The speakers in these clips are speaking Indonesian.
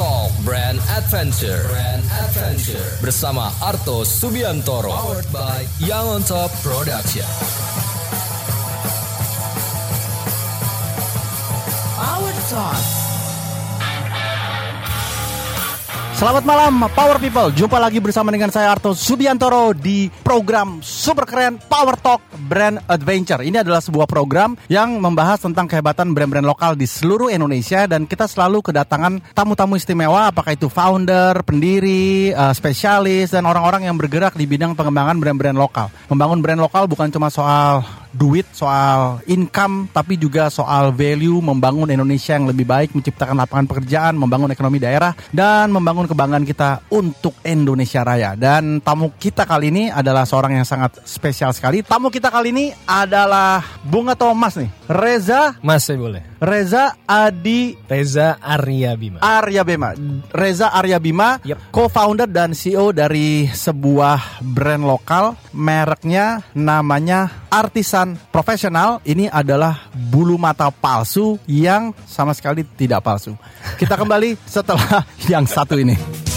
Talk Brand Adventure. Brand Adventure bersama Arto Subiantoro. Powered by Young on Top Production. Power Talk. Selamat malam Power People. Jumpa lagi bersama dengan saya Arto Subiantoro Di program super keren Power Talk Brand Adventure. Ini adalah sebuah program yang membahas tentang kehebatan brand-brand lokal di seluruh Indonesia Dan kita selalu kedatangan tamu-tamu istimewa Apakah itu founder, pendiri, uh, spesialis Dan orang-orang yang bergerak di bidang pengembangan brand-brand lokal. Membangun brand lokal bukan cuma soal duit, soal income, tapi juga soal value membangun Indonesia yang lebih baik, menciptakan lapangan pekerjaan, membangun ekonomi daerah, dan membangun kebanggaan kita untuk Indonesia Raya. Dan tamu kita kali ini adalah seorang yang sangat spesial sekali. Tamu kita kali ini adalah Bunga Thomas nih, Reza, Mas boleh. Reza Adi Reza Arya Bima. Arya Bima, Reza Arya Bima, Yep. co-founder dan CEO dari sebuah brand lokal, mereknya namanya Artisan Profesional. Ini adalah bulu mata palsu yang sama sekali tidak palsu. Kita kembali setelah yang satu ini.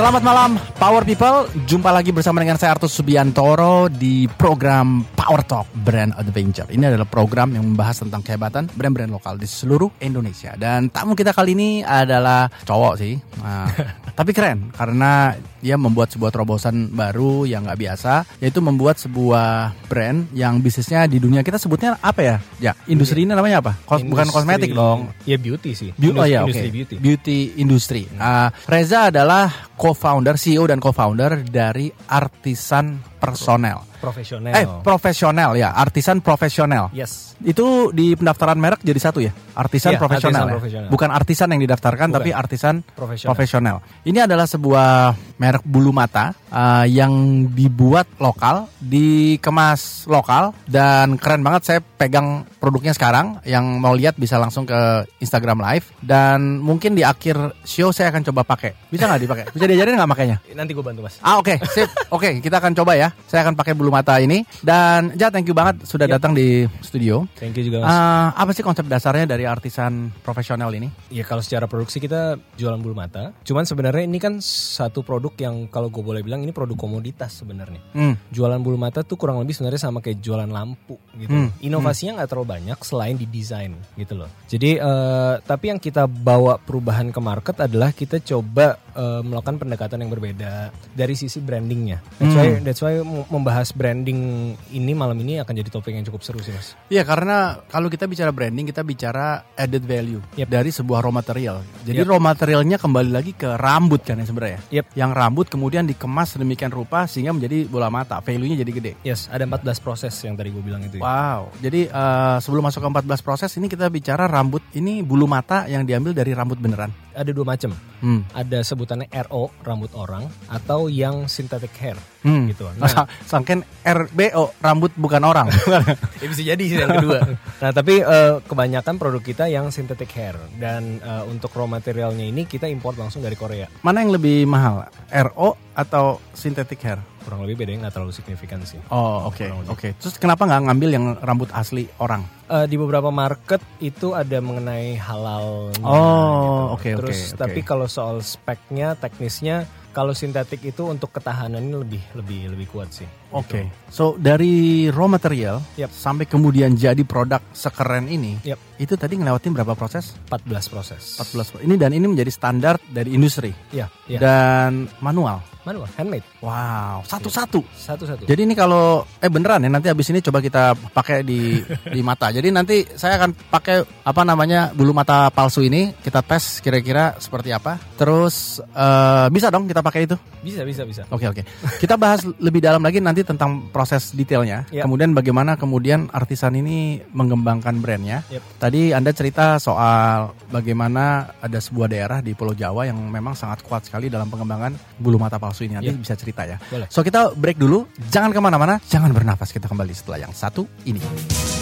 Selamat malam Power People. Jumpa lagi bersama dengan saya Artus Subiantoro Di program Power Talk Brand Adventure Ini adalah program yang membahas tentang kehebatan brand-brand lokal di seluruh Indonesia Dan tamu kita kali ini adalah cowok sih Nah, Tapi keren karena dia membuat sebuah terobosan baru yang nggak biasa Yaitu membuat sebuah brand yang bisnisnya di dunia kita sebutnya apa ya? Ya industri ini namanya apa? Kos- bukan Industri- kosmetik dong Ya beauty sih. Beau- oh ya. Industri beauty. Beauty industry. Ah, Reza adalah co-founder, CEO dan co-founder dari Artisan Personel. Profesional. Eh, profesional ya, Artisan Profesional. yes. Itu di pendaftaran merek jadi satu ya, Artisan Iya, Profesional. Artisan ya? Profesional. Bukan artisan yang didaftarkan, Bukan. tapi Artisan Profesional. Profesional. Ini adalah sebuah merek bulu mata ah, yang dibuat lokal, dikemas lokal dan keren banget. Saya pegang produknya sekarang. Yang mau lihat bisa langsung ke Instagram Live dan mungkin di akhir show saya akan coba pakai. Bisa nggak dipakai? Bisa diajarin nggak makanya? Nanti gue bantu mas. Ah oke, sip. Oke, kita akan coba ya. Saya akan pakai bulu mata ini dan ja thank you banget sudah Yep. datang di studio. Thank you juga mas. Ah, apa sih konsep dasarnya dari artisan profesional ini? Ya kalau secara produksi kita jualan bulu mata. Cuman sebenarnya ini kan satu produk yang kalau gue boleh bilang ini produk komoditas sebenarnya. Hmm. Jualan bulu mata tuh kurang lebih sebenarnya sama kayak jualan lampu gitu. Hmm, Inovasinya nggak terlalu banyak selain di desain gitu loh. Jadi eh, tapi yang kita bawa perubahan ke market adalah kita coba eh, melakukan pendekatan yang berbeda dari sisi brandingnya. That's why Hmm. that's why membahas branding ini malam ini akan jadi topik yang cukup seru sih mas. Iya karena kalau kita bicara branding kita bicara added value Yep. dari sebuah raw material. Jadi Yep. raw materialnya kembali lagi ke rambut kan ya sebenarnya. Yep. Yang rambut kemudian dikemas sedemikian rupa sehingga menjadi bola mata. Value-nya jadi gede. Yes, ada 14 proses yang tadi gue bilang itu. ya. Wow. Jadi eh, sebelum masuk ke 14 proses ini kita bicara rambut ini bulu mata yang diambil dari rambut beneran. Ada dua macam. Hmm. Ada sebutannya RO rambut orang atau yang synthetic hair Hmm. gitu. Nah, sa- sangken RBO rambut bukan orang. ya bisa jadi sih yang kedua. nah tapi eh, kebanyakan produk kita yang synthetic hair dan eh, untuk raw materialnya ini kita import langsung dari Korea. Mana yang lebih mahal? RO atau synthetic hair? Kurang lebih bedanya nggak terlalu signifikan sih. Oh oke Kurang oke. lebih. Terus kenapa nggak ngambil yang rambut asli orang? Eh, di beberapa market itu ada mengenai halal. Oh, oke, oke, Terus oke. tapi kalau soal speknya, teknisnya, kalau sintetik itu untuk ketahanannya lebih lebih lebih kuat sih. Oke. Gitu. So dari raw material Yap. sampai kemudian jadi produk sekeren ini, Yap. itu tadi ngelewatin berapa proses? 14 proses. 14. Ini dan ini menjadi standar dari industri Iya, iya. dan manual. Manual, handmade, Wow, satu-satu. satu-satu. Jadi ini kalau eh beneran ya nanti habis ini coba kita pakai di di mata. Jadi nanti saya akan pakai apa namanya bulu mata palsu ini kita tes kira-kira seperti apa. Terus eh, bisa dong kita pakai itu. Bisa, bisa, bisa. Oke oke. Kita bahas lebih dalam lagi nanti tentang proses detailnya. Ya. Kemudian bagaimana kemudian artisan ini mengembangkan brandnya. Yep. Tadi anda cerita soal bagaimana ada sebuah daerah di Pulau Jawa yang memang sangat kuat sekali dalam pengembangan bulu mata palsu ini. Nanti Ya. bisa cerita ya. Boleh. So kita break dulu. Jangan ke mana-mana. Jangan bernafas. Kita kembali setelah yang satu ini.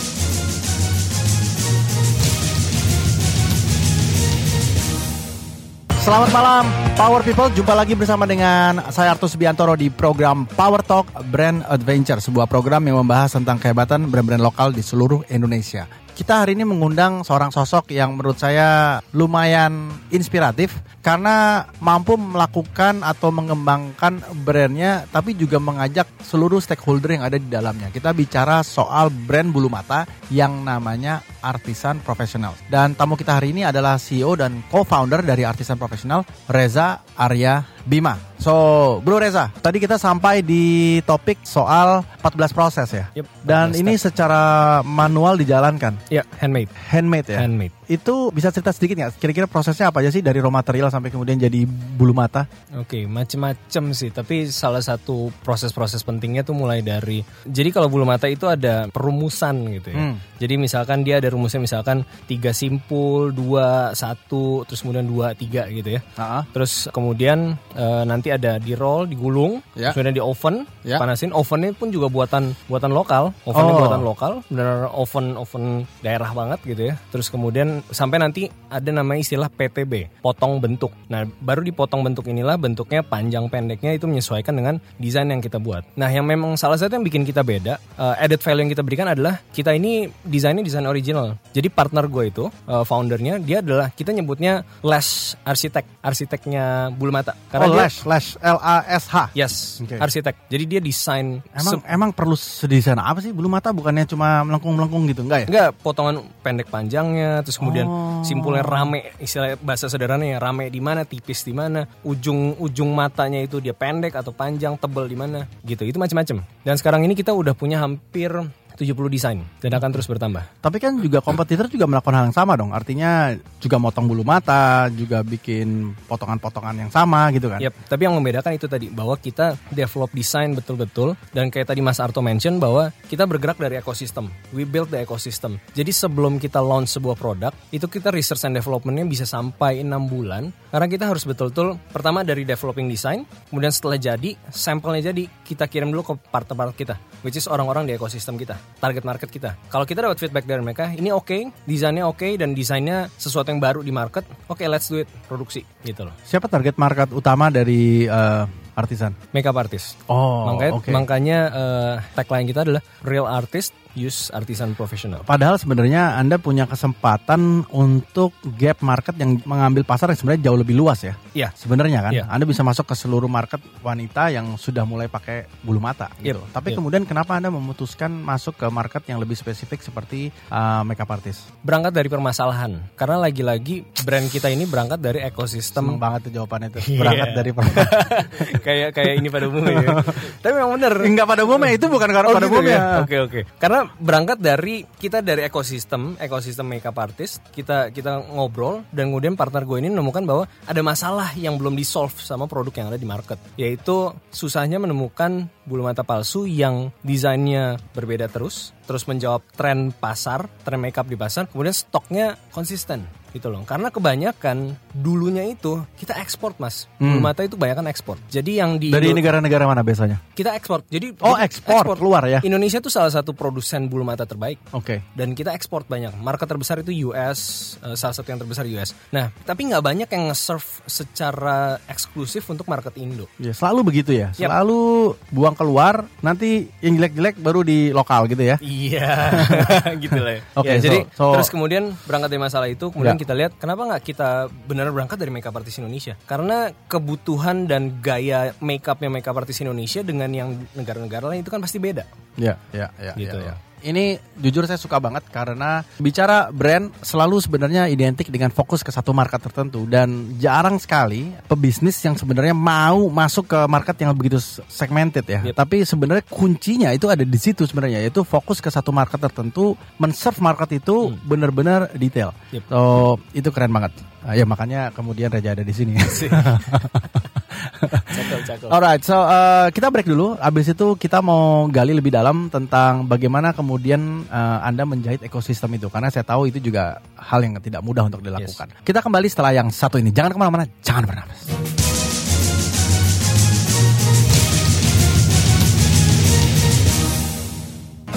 Selamat malam Power People, jumpa lagi bersama dengan saya Artus Biantoro di program Power Talk Brand Adventure, sebuah program yang membahas tentang kehebatan brand-brand lokal di seluruh Indonesia. Kita hari ini mengundang seorang sosok yang menurut saya lumayan inspiratif karena mampu melakukan atau mengembangkan brandnya tapi juga mengajak seluruh stakeholder yang ada di dalamnya. Kita bicara soal brand bulu mata yang namanya Artisan Profesional. Dan tamu kita hari ini adalah CEO dan co-founder dari Artisan Profesional, Reza Arya Bima. So, Bro Reza, tadi kita sampai di topik soal 14 proses ya. Yep, Dan 14 ini secara manual dijalankan. Ya, handmade. Handmade ya. Handmade. Itu bisa cerita sedikit nggak? Kira-kira prosesnya apa aja sih dari raw material sampai kemudian jadi bulu mata? Oke, macem-macem sih. Tapi salah satu proses-proses pentingnya tuh mulai dari. Jadi kalau bulu mata itu ada perumusan gitu ya. Hmm. Jadi misalkan dia ada rumusnya misalkan tiga simpul, dua satu, terus kemudian dua tiga gitu ya. Ah, Terus kemudian eh, nanti ada di roll, digulung, Ya. terus kemudian di oven, Ya. panasin. Ovennya pun juga buatan buatan lokal, ovennya Oh. buatan lokal, benar oven oven daerah banget gitu ya. Terus kemudian sampai nanti ada namanya istilah PTB, potong bentuk. Nah baru dipotong bentuk inilah bentuknya panjang pendeknya itu menyesuaikan dengan desain yang kita buat. Nah yang memang salah satu yang bikin kita beda, eh, added value yang kita berikan adalah kita ini desainnya desain original. Jadi partner gue itu, eh, foundernya dia adalah kita nyebutnya Lash arsitek, arsiteknya bulu mata. oh, dia- Lash, Lash, L A S H. Yes, Oke. arsitek. Jadi dia desain Emang emang perlu sedesain apa sih bulu mata bukannya cuma melengkung-melengkung gitu enggak ya? enggak potongan pendek panjangnya, terus kemudian Oh. simpulnya rame, istilah bahasa sederhananya ya rame di mana, tipis di mana, ujung ujung matanya itu dia pendek atau panjang, tebel di mana, gitu. Itu macam-macam. Dan sekarang ini kita udah punya hampir 70 desain dan akan terus bertambah. Tapi kan juga kompetitor juga melakukan hal yang sama dong. Artinya juga motong bulu mata, juga bikin potongan-potongan yang sama gitu kan. Yap, tapi yang membedakan itu tadi bahwa kita develop desain betul-betul dan kayak tadi Mas Arto mention bahwa kita bergerak dari ekosistem. We build the ecosystem. Jadi sebelum kita launch sebuah produk, itu kita research and developmentnya bisa sampai enam bulan karena kita harus betul-betul pertama dari developing design, kemudian setelah jadi, sampelnya jadi, kita kirim dulu ke partner-partner kita, which is orang-orang di ekosistem kita, target market kita. Kalau kita dapat feedback dari mereka, ini oke, desainnya oke dan desainnya sesuatu yang baru di market, oke let's do it, produksi gitu loh. Siapa target market utama dari eh, artisan? Makeup artist. Oh, makanya oke. makanya eh, tagline kita adalah real artist use artisan professional. Padahal sebenarnya Anda punya kesempatan untuk gap market yang mengambil pasar yang sebenarnya jauh lebih luas ya. Iya. Sebenarnya kan, Iya. Anda bisa masuk ke seluruh market wanita yang sudah mulai pakai bulu mata gitu. Yep, Tapi yep. kemudian kenapa Anda memutuskan masuk ke market yang lebih spesifik seperti uh, makeup artist? Berangkat dari permasalahan. Karena lagi-lagi brand kita ini berangkat dari Seneng ekosistem banget tuh jawabannya itu. Iya. Berangkat dari kayak kayak ini pada umumnya. ya. Tapi memang benar. Enggak pada umumnya itu bukan karena Oh, pada gitu umumnya. ya? Oke oke. Karena berangkat dari kita dari ekosistem ekosistem makeup artist. Kita kita ngobrol dan kemudian partner gue ini menemukan bahwa ada masalah yang belum di solve sama produk yang ada di market. Yaitu susahnya menemukan bulu mata palsu yang desainnya berbeda terus terus menjawab tren pasar tren makeup di pasar. Kemudian stoknya konsisten gitu loh karena kebanyakan dulunya itu kita ekspor mas bulu mata itu kebanyakan ekspor jadi yang di Hmm. Dari negara-negara mana biasanya? kita ekspor jadi Oh, ekspor, keluar ya? Indonesia tuh salah satu produsen bulu mata terbaik Oke. dan kita ekspor banyak. Market terbesar itu US, eh, salah satu yang terbesar US. Nah, tapi nggak banyak yang nge-serve secara eksklusif untuk market Indo. Ya, selalu begitu ya. Selalu buang keluar, nanti yang jelek-jelek baru di lokal gitu ya. Iya, gitu lah. ya. Oke, Ya, so- jadi so- terus kemudian berangkat dari masalah itu, kemudian Ya. Kita lihat kenapa nggak kita benar berangkat dari makeup artist Indonesia? Karena kebutuhan dan gaya makeupnya makeup artist Indonesia dengan yang negara-negara lain itu kan pasti beda. Ya, ya, ya, Gitu. ya, ya. Ini jujur saya suka banget karena bicara brand selalu sebenarnya identik dengan fokus ke satu market tertentu dan jarang sekali pebisnis yang sebenarnya mau masuk ke market yang begitu segmented ya. Yep. Tapi sebenarnya kuncinya itu ada di situ sebenarnya yaitu fokus ke satu market tertentu, men-serve market itu benar-benar detail. Yep. So itu keren banget. Ah, ya makanya kemudian Reja ada di sini. Cakep, cakep. Alright, so uh, kita break dulu. Abis itu kita mau gali lebih dalam tentang bagaimana kemudian uh, Anda menjahit ekosistem itu. Karena saya tahu itu juga hal yang tidak mudah untuk dilakukan. Kita kembali setelah yang satu ini. Jangan ke mana-mana, jangan bernapas.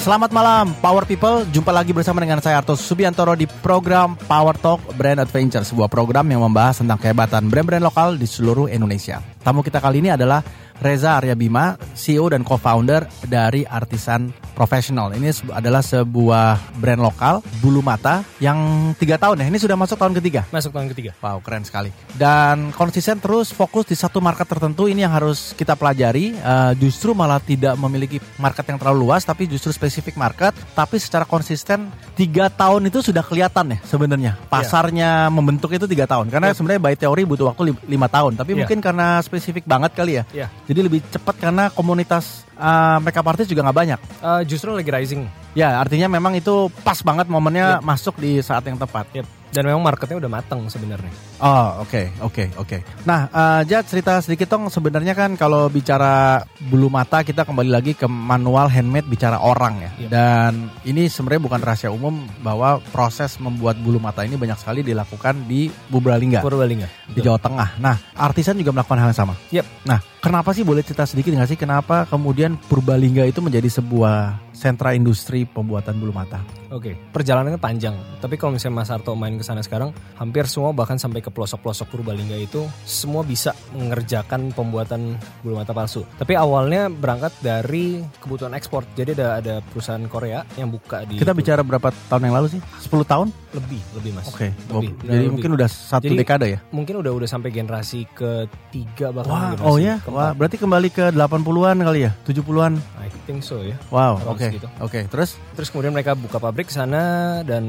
Selamat malam Power People, jumpa lagi bersama dengan saya Arto Subiantoro di program Power Talk Brand Adventure, sebuah program yang membahas tentang kehebatan brand-brand lokal di seluruh Indonesia. Tamu kita kali ini adalah Reza Arya Bima, CEO dan co-founder dari Artisan Professional. Ini adalah sebuah brand lokal bulu mata yang tiga tahun ya. Ini sudah masuk tahun ketiga. Masuk tahun ketiga. Wow, keren sekali. Dan konsisten terus fokus di satu market tertentu ini yang harus kita pelajari. Eh, justru malah tidak memiliki market yang terlalu luas, tapi justru spesifik market. Tapi secara konsisten tiga tahun itu sudah kelihatan ya sebenarnya. Pasarnya membentuk itu tiga tahun. Karena Iya. sebenarnya by teori butuh waktu lim- lima tahun. Tapi Iya. mungkin karena spesifik banget kali ya. Iya. Jadi lebih cepat karena komunitas eh, makeup artist juga nggak banyak. Eh, justru lagi rising. Ya, artinya memang itu pas banget momennya Iya. masuk di saat yang tepat. Yep. Dan memang marketnya udah matang sebenarnya. Oh oke oke oke. Nah eh, Jad cerita sedikit dong sebenarnya kan kalau bicara bulu mata kita kembali lagi ke manual handmade bicara orang ya. Iya. Dan ini sebenarnya bukan rahasia umum bahwa proses membuat bulu mata ini banyak sekali dilakukan di Purbalingga Purbalingga. di Jawa Tengah. Nah artisan juga melakukan hal yang sama. Yep. Nah kenapa sih boleh cerita sedikit nggak sih kenapa kemudian Purbalingga itu menjadi sebuah sentra industri pembuatan bulu mata? Oke, perjalanannya panjang. Tapi kalau misalnya Mas Arto main ke sana sekarang, hampir semua bahkan sampai ke pelosok-pelosok Purbalingga itu semua bisa mengerjakan pembuatan bulu mata palsu. Tapi awalnya berangkat dari kebutuhan ekspor. Jadi ada ada perusahaan Korea yang buka di Kita bicara berapa tahun yang lalu sih? 10 tahun? lebih, lebih Mas. Oke. Lebih, Jadi lebih. mungkin udah satu Jadi, dekade ya? Mungkin udah udah sampai generasi ketiga bahkan Wah, generasi oh ya? keempat. Wah, berarti kembali ke 80-an kali ya? 70-an. I think so ya. Wow, oke. Segitu. Oke, terus Terus kemudian mereka buka pabrik ke sana dan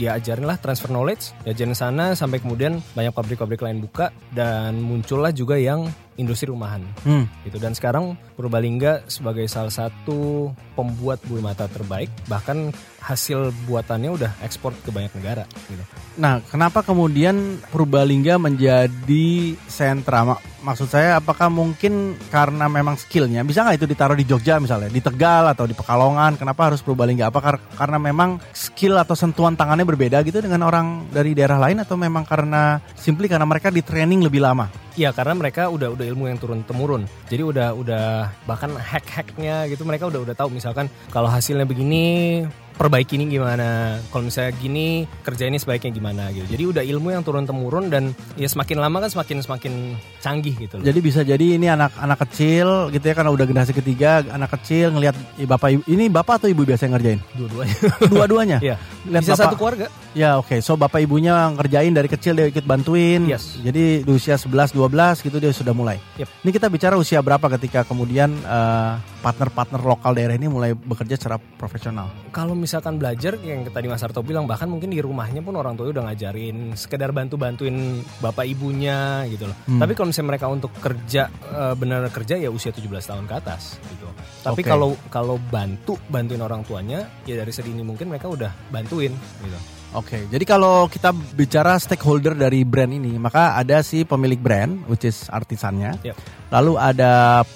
diajarin lah transfer knowledge, diajarin sana sampai kemudian banyak pabrik-pabrik lain buka dan muncullah juga yang industri rumahan hmm, gitu. Dan sekarang Purbalingga sebagai salah satu pembuat bulu mata terbaik, bahkan hasil buatannya udah ekspor ke banyak negara gitu. Nah, kenapa kemudian Purbalingga menjadi sentra? Mak- Maksud saya, apakah mungkin karena memang skillnya bisa nggak itu ditaruh di Jogja misalnya, di Tegal atau di Pekalongan? Kenapa harus Purbalingga? Apa kar- karena memang skill atau sentuhan tangannya berbeda gitu dengan orang dari daerah lain atau memang karena simply karena mereka di training lebih lama? Iya karena mereka udah udah ilmu yang turun temurun. Jadi udah udah bahkan hack-hacknya gitu mereka udah udah tahu misalkan kalau hasilnya begini perbaiki ini gimana. Kalau misalnya gini kerjainnya sebaiknya gimana gitu. Jadi udah ilmu yang turun temurun dan ya semakin lama kan semakin semakin canggih gitu loh. Jadi bisa jadi ini anak-anak kecil gitu ya karena udah generasi ketiga anak kecil ngelihat "Ih, bapak ibu ini bapak atau ibu biasa yang ngerjain Dua-duanya. dua-duanya Iya. Lihat Bisa bapak- satu keluarga. ya oke so bapak ibunya ngerjain dari kecil dia ikut bantuin Yes. jadi di usia 11 12 gitu dia sudah mulai Yep. ini kita bicara usia berapa ketika kemudian eh, partner-partner lokal daerah ini mulai bekerja secara profesional Kalau misalkan belajar yang tadi Mas Arto bilang bahkan mungkin di rumahnya pun orang tua udah ngajarin sekedar bantu-bantuin bapak ibunya gitu loh. Hmm. Tapi kalau misalnya mereka untuk kerja eh, benar kerja ya usia 17 tahun ke atas gitu. Tapi Oke. kalau kalau bantu bantuin orang tuanya ya dari sedini mungkin mereka udah bantuin gitu. Oke, jadi kalau kita bicara stakeholder dari brand ini, maka ada si pemilik brand, which is artisannya. Yep. Lalu ada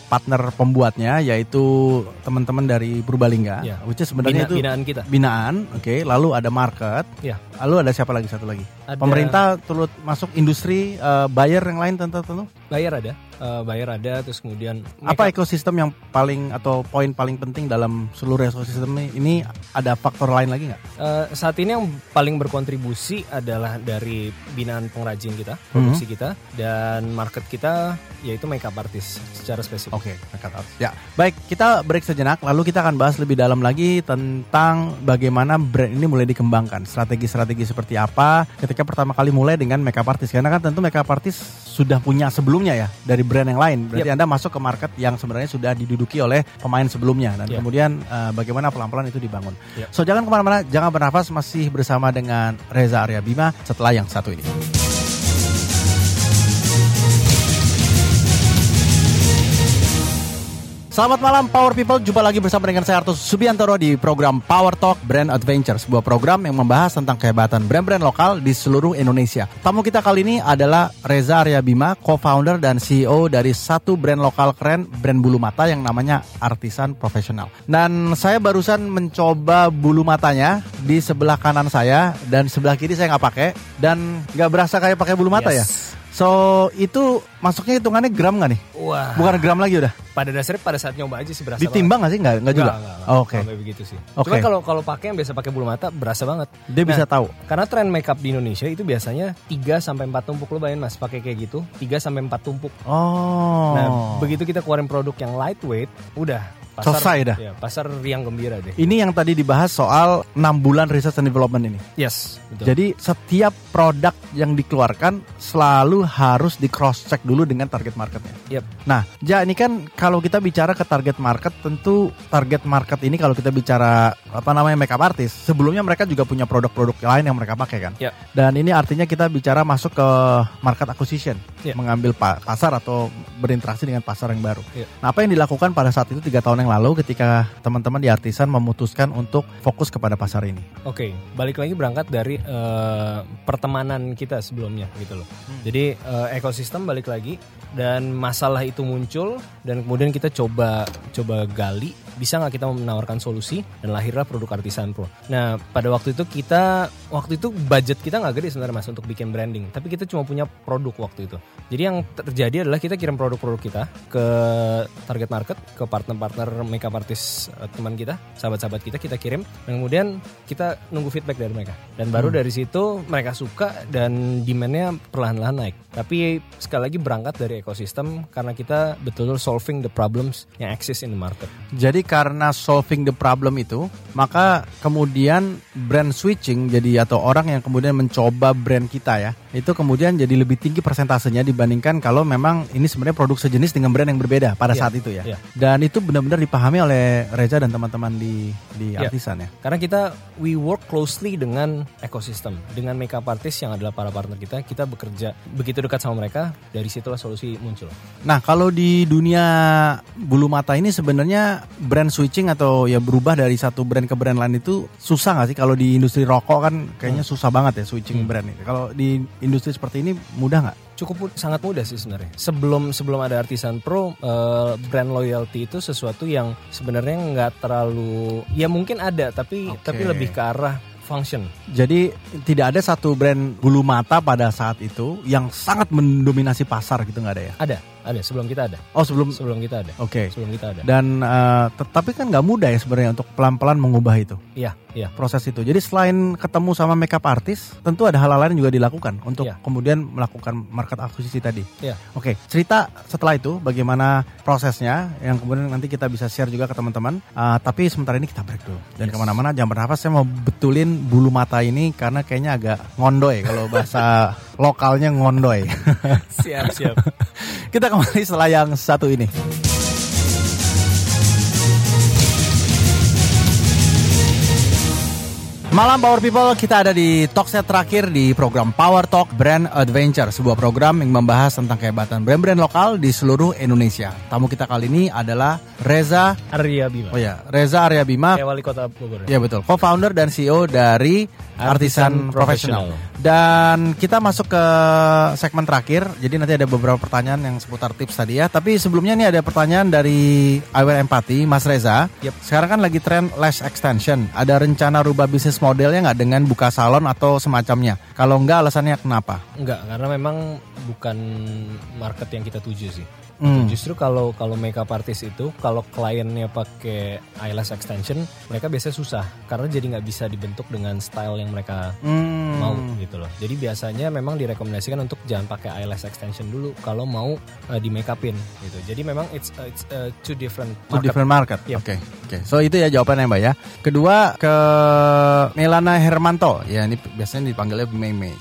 partner pembuatnya, yaitu teman-teman dari Purbalingga, Ya. which is sebenarnya Bina- itu binaan kita. binaan. Oke, lalu ada market. Ya. Lalu ada siapa lagi satu lagi? Ada- Pemerintah turut masuk industri, eh, buyer yang lain tentu-tentu. Bayar ada, eh, bayar ada terus kemudian Apa ekosistem yang paling atau poin paling penting dalam seluruh ekosistem ini? Ini ada faktor lain lagi nggak? Eh, saat ini yang paling berkontribusi adalah dari binaan pengrajin kita, produksi kita, dan market kita yaitu makeup artist secara spesifik. Oke, nekat artis. Ya, baik kita break sejenak. Lalu kita akan bahas lebih dalam lagi tentang bagaimana brand ini mulai dikembangkan, strategi-strategi seperti apa ketika pertama kali mulai dengan makeup artist. Karena kan tentu makeup artist sudah punya sebelumnya ya dari brand yang lain. Berarti Yep. anda masuk ke market yang sebenarnya sudah diduduki oleh pemain sebelumnya dan Yep. kemudian eh, bagaimana pelan-pelan itu dibangun. Yep. So jangan ke mana-mana, jangan bernafas. Masih bersama dengan Reza Arya Bima setelah yang satu ini. Selamat malam Power People, jumpa lagi bersama dengan saya Artus Subiantoro di program Power Talk Brand Adventure, sebuah program yang membahas tentang kehebatan brand-brand lokal di seluruh Indonesia. Tamu kita kali ini adalah Reza Arya Bima, co-founder dan CEO dari satu brand lokal keren, brand bulu mata yang namanya Artisan Profesional. Dan saya barusan mencoba bulu matanya di sebelah kanan saya dan sebelah kiri saya nggak pakai dan nggak berasa kayak pakai bulu mata ya. So itu masuknya hitungannya gram nggak nih? Wah. Bukan gram lagi udah. Pada dasarnya pada saat nyoba aja sih berasa Ditimbang nggak sih? Nggak, nggak juga. Oh, Oke. Sampai begitu sih. Oke. Cuma kalau kalau pakai yang biasa pakai bulu mata berasa banget. Dia bisa Nah, tahu. Karena tren makeup di Indonesia itu biasanya 3 sampai 4 tumpuk lo bayangin Mas pakai kayak gitu, 3 sampai 4 tumpuk. Oh. Nah, begitu kita keluarin produk yang lightweight, udah pasar Selesai dah. Ya, pasar riang gembira deh. Ini yang tadi dibahas soal 6 bulan research and development ini. Yes, betul. Jadi setiap produk yang dikeluarkan selalu harus di cross check dulu dengan target marketnya. Yep. Nah, ja ini kan kalau kita bicara ke target market, tentu target market ini kalau kita bicara apa namanya makeup artist, sebelumnya mereka juga punya produk-produk lain yang mereka pakai kan. Ya. Dan ini artinya kita bicara masuk ke market acquisition, Ya. mengambil pa- pasar atau berinteraksi dengan pasar yang baru. Ya. Nah, apa yang dilakukan pada saat itu tiga tahun yang lalu ketika teman-teman di artisan memutuskan untuk fokus kepada pasar ini? Oke, balik lagi berangkat dari eh, pertemanan kita sebelumnya gitu loh. Jadi eh, ekosistem balik lagi dan masalah itu muncul dan kemudian kita coba coba gali bisa nggak kita menawarkan solusi dan lahirlah produk Artisan Pro. Nah pada waktu itu kita waktu itu budget kita nggak gede sebenarnya mas untuk bikin branding, tapi kita cuma punya produk waktu itu. Jadi yang terjadi adalah kita kirim produk-produk kita ke target market, ke partner-partner makeup artist eh, teman kita, sahabat-sahabat kita kita kirim dan kemudian kita nunggu feedback dari mereka dan baru dari situ mereka suka dan demandnya perlahan-lahan naik. Tapi sekali lagi berangkat dari ekosistem karena kita betul-betul solving the problems yang exist in the market. Jadi karena solving the problem itu, maka kemudian brand switching jadi atau orang yang kemudian mencoba brand kita ya, itu kemudian jadi lebih tinggi persentasenya dibandingkan kalau memang ini sebenarnya produk sejenis dengan brand yang berbeda pada Iya, saat itu ya. iya. Dan itu benar-benar dipahami oleh Reza dan teman-teman di di Iya. artisan ya. Karena kita we work closely dengan ekosistem, dengan makeup artist yang adalah para partner kita, kita bekerja begitu dekat sama mereka, dari situlah solusi muncul. Nah, kalau di dunia bulu mata ini sebenarnya brand switching atau ya berubah dari satu brand ke brand lain itu susah nggak sih? Kalau di industri rokok kan kayaknya Hmm. susah banget ya switching brand ini. Kalau di industri seperti ini mudah nggak? Cukup sangat mudah sih sebenarnya. Sebelum sebelum ada Artisan Pro, eh, brand loyalty itu sesuatu yang sebenarnya nggak terlalu, ya mungkin ada, tapi Oke. tapi lebih ke arah function. Jadi tidak ada satu brand bulu mata pada saat itu yang sangat mendominasi pasar gitu nggak ada ya? Ada, ada. Sebelum kita ada, Oh sebelum, oke. sebelum kita ada, sebelum kita ada. Dan eh, tetapi kan nggak mudah ya sebenarnya untuk pelan-pelan mengubah itu Iya, iya. proses itu. Jadi selain ketemu sama makeup artist, tentu ada hal-hal lain juga dilakukan untuk Iya. kemudian melakukan market akuisisi tadi. Iya. Oke, cerita setelah itu bagaimana prosesnya yang kemudian nanti kita bisa share juga ke teman-teman. Ah, tapi sementara ini kita break dulu dan Yes. ke mana-mana jangan bernafas. Saya mau betulin bulu mata ini karena kayaknya agak ngondoy kalau bahasa lokalnya ngondoy. Siap, siap. kita kembali setelah yang satu ini. Malam Power People, kita ada di talk set terakhir di program Power Talk Brand Adventure, sebuah program yang membahas tentang kehebatan brand-brand lokal di seluruh Indonesia. Tamu kita kali ini adalah Reza, Arya Bima. oh ya, Reza Arya Bima, Kayak wali kota Bogor. ya betul, co-founder dan CEO dari Artisan Professional. Dan kita masuk ke segmen terakhir, jadi nanti ada beberapa pertanyaan yang seputar tips tadi ya. Tapi sebelumnya nih ada pertanyaan dari Aware Empathy, Mas Reza. Yep. Sekarang kan lagi tren lash extension. Ada rencana rubah bisnis modelnya nggak dengan buka salon atau semacamnya? Kalau enggak, alasannya kenapa? Enggak, karena memang bukan market yang kita tuju sih. Hmm. Justru kalau kalau makeup artist itu kalau kliennya pakai eyelash extension, mereka biasanya susah karena jadi nggak bisa dibentuk dengan style yang mereka Hmm. mau gitu loh. Jadi biasanya memang direkomendasikan untuk jangan pakai eyelash extension dulu kalau mau uh, di make upin gitu. Jadi memang it's uh, it's uh, two different Two market. different market. Yep. Oke, oke. So itu ya jawabannya Mbak ya. Kedua ke Melana Hermanto. Ya ini biasanya dipanggilnya Mei Mei.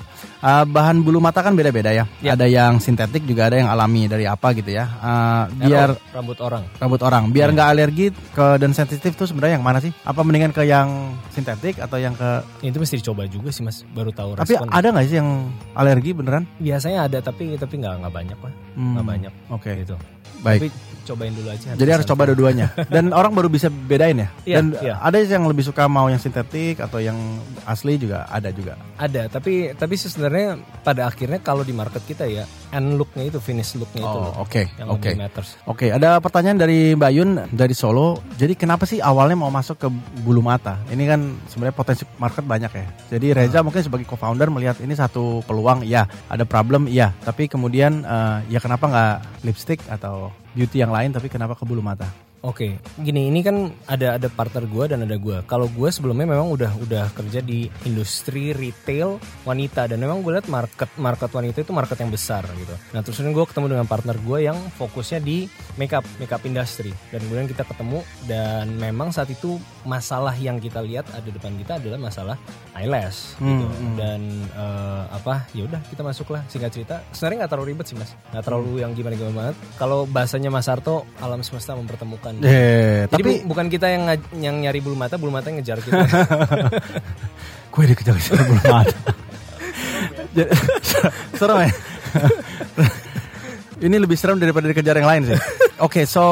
Uh, bahan bulu mata kan beda-beda ya. Ya. Ada yang sintetik juga ada yang alami dari apa gitu ya. Uh, biar rambut orang. rambut orang, biar nggak alergi ke dan sensitif tuh sebenarnya yang mana sih? Apa mendingan ke yang sintetik atau yang ke? Itu mesti dicoba juga sih Mas, baru tahu Tapi respon. ada nggak sih yang alergi beneran? Biasanya ada tapi tapi nggak nggak banyak lah. Hmm, Nggak banyak Oke, gitu. baik. Tapi cobain dulu aja. Jadi harus coba dua-duanya. Dan orang baru bisa bedain ya. Iya, Dan iya. ada yang lebih suka mau yang sintetik atau yang asli juga ada juga. Ada, tapi tapi sebenarnya pada akhirnya kalau di market kita ya end looknya itu finish looknya itu Oh, oke, yang oke. lebih matters. Oke, ada pertanyaan dari Mbak Yun dari Solo. Jadi kenapa sih awalnya mau masuk ke bulu mata? Ini kan sebenarnya potensi market banyak ya. Jadi Reza mungkin sebagai co-founder melihat ini satu peluang, ya. Ada problem, iya. Tapi kemudian eh, ya kenapa nggak lipstick atau beauty yang lain, tapi kenapa ke bulu mata? Oke, gini ini kan ada ada partner gue dan ada gue. Kalau gue sebelumnya memang udah udah kerja di industri retail wanita dan memang gue lihat market market wanita itu market yang besar gitu. Nah terus gue ketemu dengan partner gue yang fokusnya di makeup makeup industry dan kemudian kita ketemu dan memang saat itu masalah yang kita lihat ada depan kita adalah masalah eyelash gitu dan eh, apa ya udah kita masuklah singkat cerita sebenarnya nggak terlalu ribet sih mas nggak terlalu yang gimana gimana banget kalau bahasanya Mas Arto alam semesta mempertemukan Eh, jadi tapi bu- bukan kita yang yang nyari bulu mata, bulu mata yang ngejar kita. gue dikejar-kejar bulu mata. Serem ya. Ini lebih serem daripada dikejar yang lain sih. Oke, so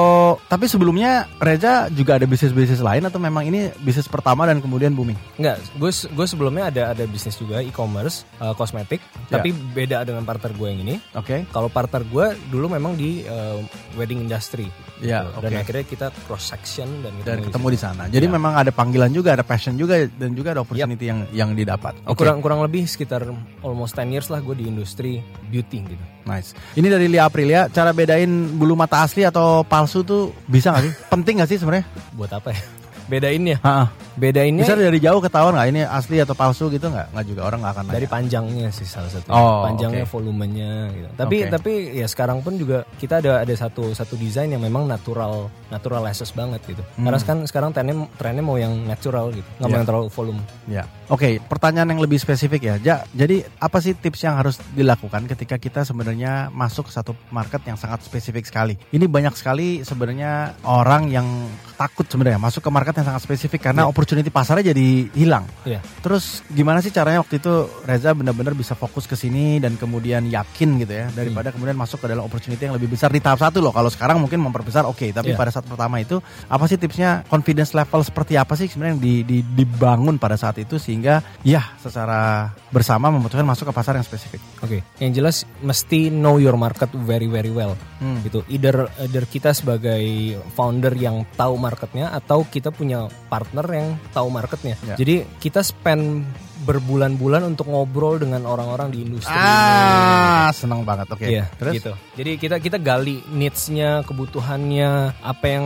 tapi sebelumnya Reza juga ada bisnis-bisnis lain atau memang ini bisnis pertama dan kemudian booming? Enggak, gue gue sebelumnya ada ada bisnis juga e-commerce, uh, kosmetik, Ya. tapi beda dengan partner gue yang ini. Oke. Kalau partner gue dulu memang di uh, wedding industry. Ya, gitu. Dan oke. akhirnya kita cross section dan, Dan ketemu di sana. Jadi Ya. memang ada panggilan juga, ada passion juga dan juga ada opportunity yang yang didapat. situ. Kurang kurang lebih sekitar almost 10 years lah gue di industri beauty gitu. Nice. Ini dari Lia Aprilia, cara bedain bulu mata asli atau palsu tuh bisa nggak sih? Penting nggak sih sebenarnya? Buat apa ya? Bedainnya. Ha-ha. Bedainnya Bisa dari jauh ketahuan nggak ini asli atau palsu gitu nggak? Nggak juga orang nggak akan nanya. dari panjangnya sih salah satu Oh, panjangnya oke. volumenya gitu tapi Oke. tapi ya sekarang pun juga kita ada ada satu satu desain yang memang natural natural lashes banget gitu karena sekarang sekarang trennya trennya mau yang natural gitu nggak mau Hmm. Ya. yang terlalu volume Ya, oke. Pertanyaan yang lebih spesifik ya, Ja. Jadi apa sih tips yang harus dilakukan ketika kita sebenarnya masuk ke satu market yang sangat spesifik sekali? Ini banyak sekali sebenarnya orang yang takut sebenarnya masuk ke market yang sangat spesifik karena Ya. opportunity pasarnya jadi hilang. Iya. Terus gimana sih caranya waktu itu Reza benar-benar bisa fokus ke sini dan kemudian yakin gitu ya daripada Hmm. kemudian masuk ke dalam opportunity yang lebih besar di tahap satu loh. Kalau sekarang mungkin memperbesar oke, tapi Iya. pada saat pertama itu apa sih tipsnya confidence level seperti apa sih sebenarnya yang di, di- dibangun pada saat itu sehingga ya secara bersama memutuskan masuk ke pasar yang spesifik. Oke, yang jelas mesti know your market very very well. Hmm. Gitu. Either either kita sebagai founder yang tahu marketnya atau kita punya partner yang tahu marketnya. Ya. Jadi kita spend berbulan-bulan untuk ngobrol dengan orang-orang di industri. Ah, senang banget. Oke. Iya, Terus gitu. Jadi kita kita gali needs-nya, kebutuhannya, apa yang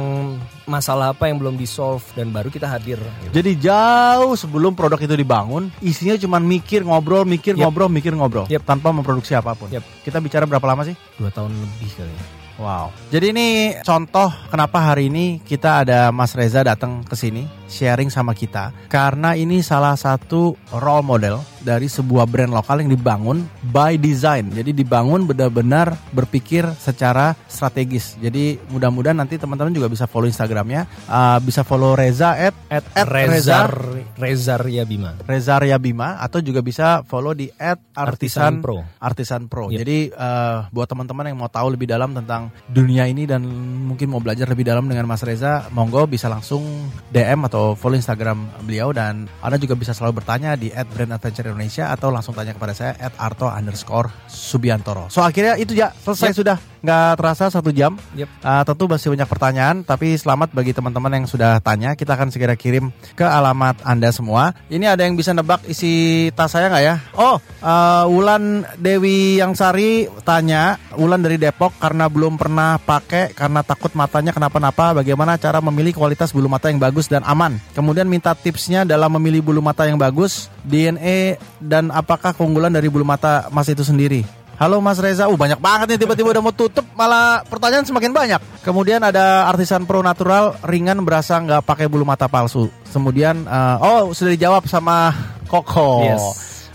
masalah apa yang belum di solve dan baru kita hadir. Gitu. Jadi jauh sebelum produk itu dibangun, isinya cuma mikir ngobrol, mikir Yep. ngobrol, mikir ngobrol, Yep. tanpa memproduksi apa pun. Yep. Kita bicara berapa lama sih? Dua tahun lebih kali ya. Wow. Jadi ini contoh kenapa hari ini kita ada Mas Reza datang ke sini sharing sama kita karena ini salah satu role model dari sebuah brand lokal yang dibangun by design. Jadi dibangun benar-benar berpikir secara strategis. Jadi mudah-mudahan nanti teman-teman juga bisa follow Instagramnya, Uh, bisa follow Reza at At, At Rezar Rezar Yabima. Reza Ria Bima atau juga bisa follow di at Artisan Artisan Pro. Artisan Pro. Yep. Jadi eh, buat teman-teman yang mau tahu lebih dalam tentang dunia ini dan mungkin mau belajar lebih dalam dengan Mas Reza, monggo bisa langsung DM atau follow Instagram beliau dan Anda juga bisa selalu bertanya di at Brand Adventure Indonesia atau langsung tanya kepada saya at Arto underscore Subiantoro. So akhirnya itu ya selesai Yep. sudah nggak terasa satu jam. Yep. Uh, tentu masih banyak pertanyaan, tapi selamat bagi teman-teman yang sudah tanya. Kita akan segera kirim ke alamat Anda semua. Ini ada yang bisa nebak isi tas saya nggak ya? Oh, uh, Wulan Dewi Yang Sari tanya, Wulan dari Depok karena belum pernah pakai karena takut matanya kenapa-napa. Bagaimana cara memilih kualitas bulu mata yang bagus dan aman? Kemudian minta tipsnya dalam memilih bulu mata yang bagus, DNA dan apakah keunggulan dari bulu mata Mas itu sendiri? Halo Mas Reza, uh banyak banget nih tiba-tiba udah mau tutup malah pertanyaan semakin banyak. Kemudian ada artisan pro natural ringan berasa nggak pakai bulu mata palsu. Kemudian eh, oh sudah dijawab sama Koko. Yes.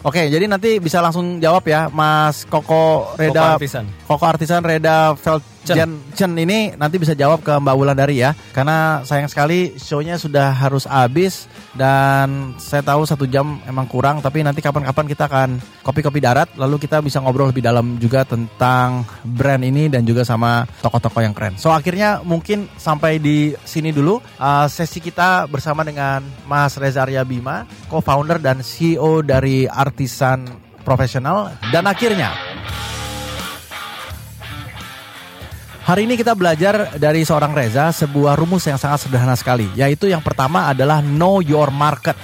Oke, jadi nanti bisa langsung jawab ya Mas Koko Reda Koko Artisan. Koko Artisan Reda Feldjen Chen ini nanti bisa jawab ke Mbak Wulandari ya. Karena sayang sekali show-nya sudah harus habis dan saya tahu satu jam emang kurang tapi nanti kapan-kapan kita akan kopi-kopi darat lalu kita bisa ngobrol lebih dalam juga tentang brand ini dan juga sama tokoh-tokoh yang keren. So akhirnya mungkin sampai di sini dulu uh, sesi kita bersama dengan Mas Reza Arya Bima, co-founder dan CEO dari Artisan profesional dan akhirnya Hari ini kita belajar dari seorang Reza sebuah rumus yang sangat sederhana sekali, yaitu yang pertama adalah know your market.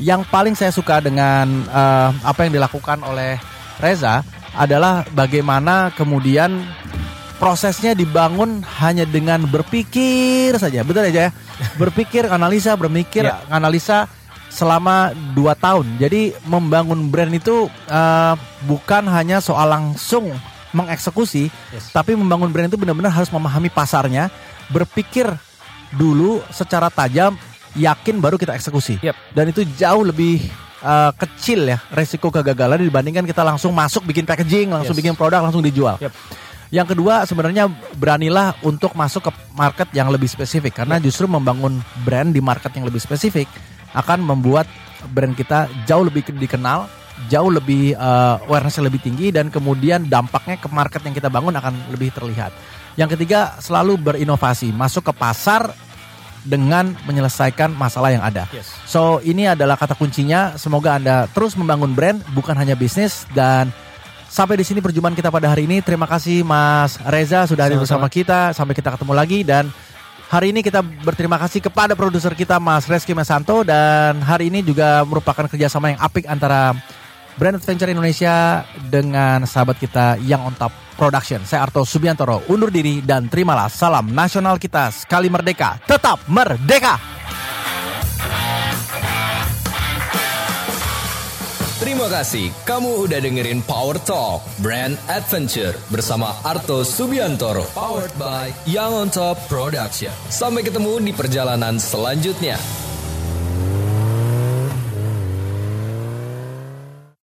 Yang paling saya suka dengan uh, apa yang dilakukan oleh Reza adalah bagaimana kemudian prosesnya dibangun hanya dengan berpikir saja, betul aja ya? Berpikir, analisa, berpikir, Ya. analisa selama 2 tahun. Jadi membangun brand itu uh, bukan hanya soal langsung mengeksekusi, Yes. tapi membangun brand itu benar-benar harus memahami pasarnya, berpikir dulu secara tajam, yakin baru kita eksekusi. Yep. Dan itu jauh lebih uh, kecil ya resiko kegagalan dibandingkan kita langsung masuk bikin packaging, langsung Yes. bikin produk, langsung dijual. Yep. Yang kedua sebenarnya beranilah untuk masuk ke market yang lebih spesifik karena justru membangun brand di market yang lebih spesifik akan membuat brand kita jauh lebih dikenal, jauh lebih uh, awareness lebih tinggi dan kemudian dampaknya ke market yang kita bangun akan lebih terlihat. Yang ketiga selalu berinovasi, masuk ke pasar dengan menyelesaikan masalah yang ada. Yes. So ini adalah kata kuncinya. Semoga Anda terus membangun brand bukan hanya bisnis dan sampai di sini perjumpaan kita pada hari ini. Terima kasih Mas Reza sudah hadir bersama kita. Sampai kita ketemu lagi dan hari ini kita berterima kasih kepada produser kita Mas Reski Mesanto dan hari ini juga merupakan kerjasama yang apik antara Brand Adventure Indonesia dengan sahabat kita yang on top production. Saya Arto Subiantoro undur diri dan terimalah salam nasional kita sekali merdeka, tetap merdeka. Terima kasih kamu udah dengerin Power Talk Brand Adventure bersama Arto Subiantoro. Powered by Young on Top Production. Sampai ketemu di perjalanan selanjutnya.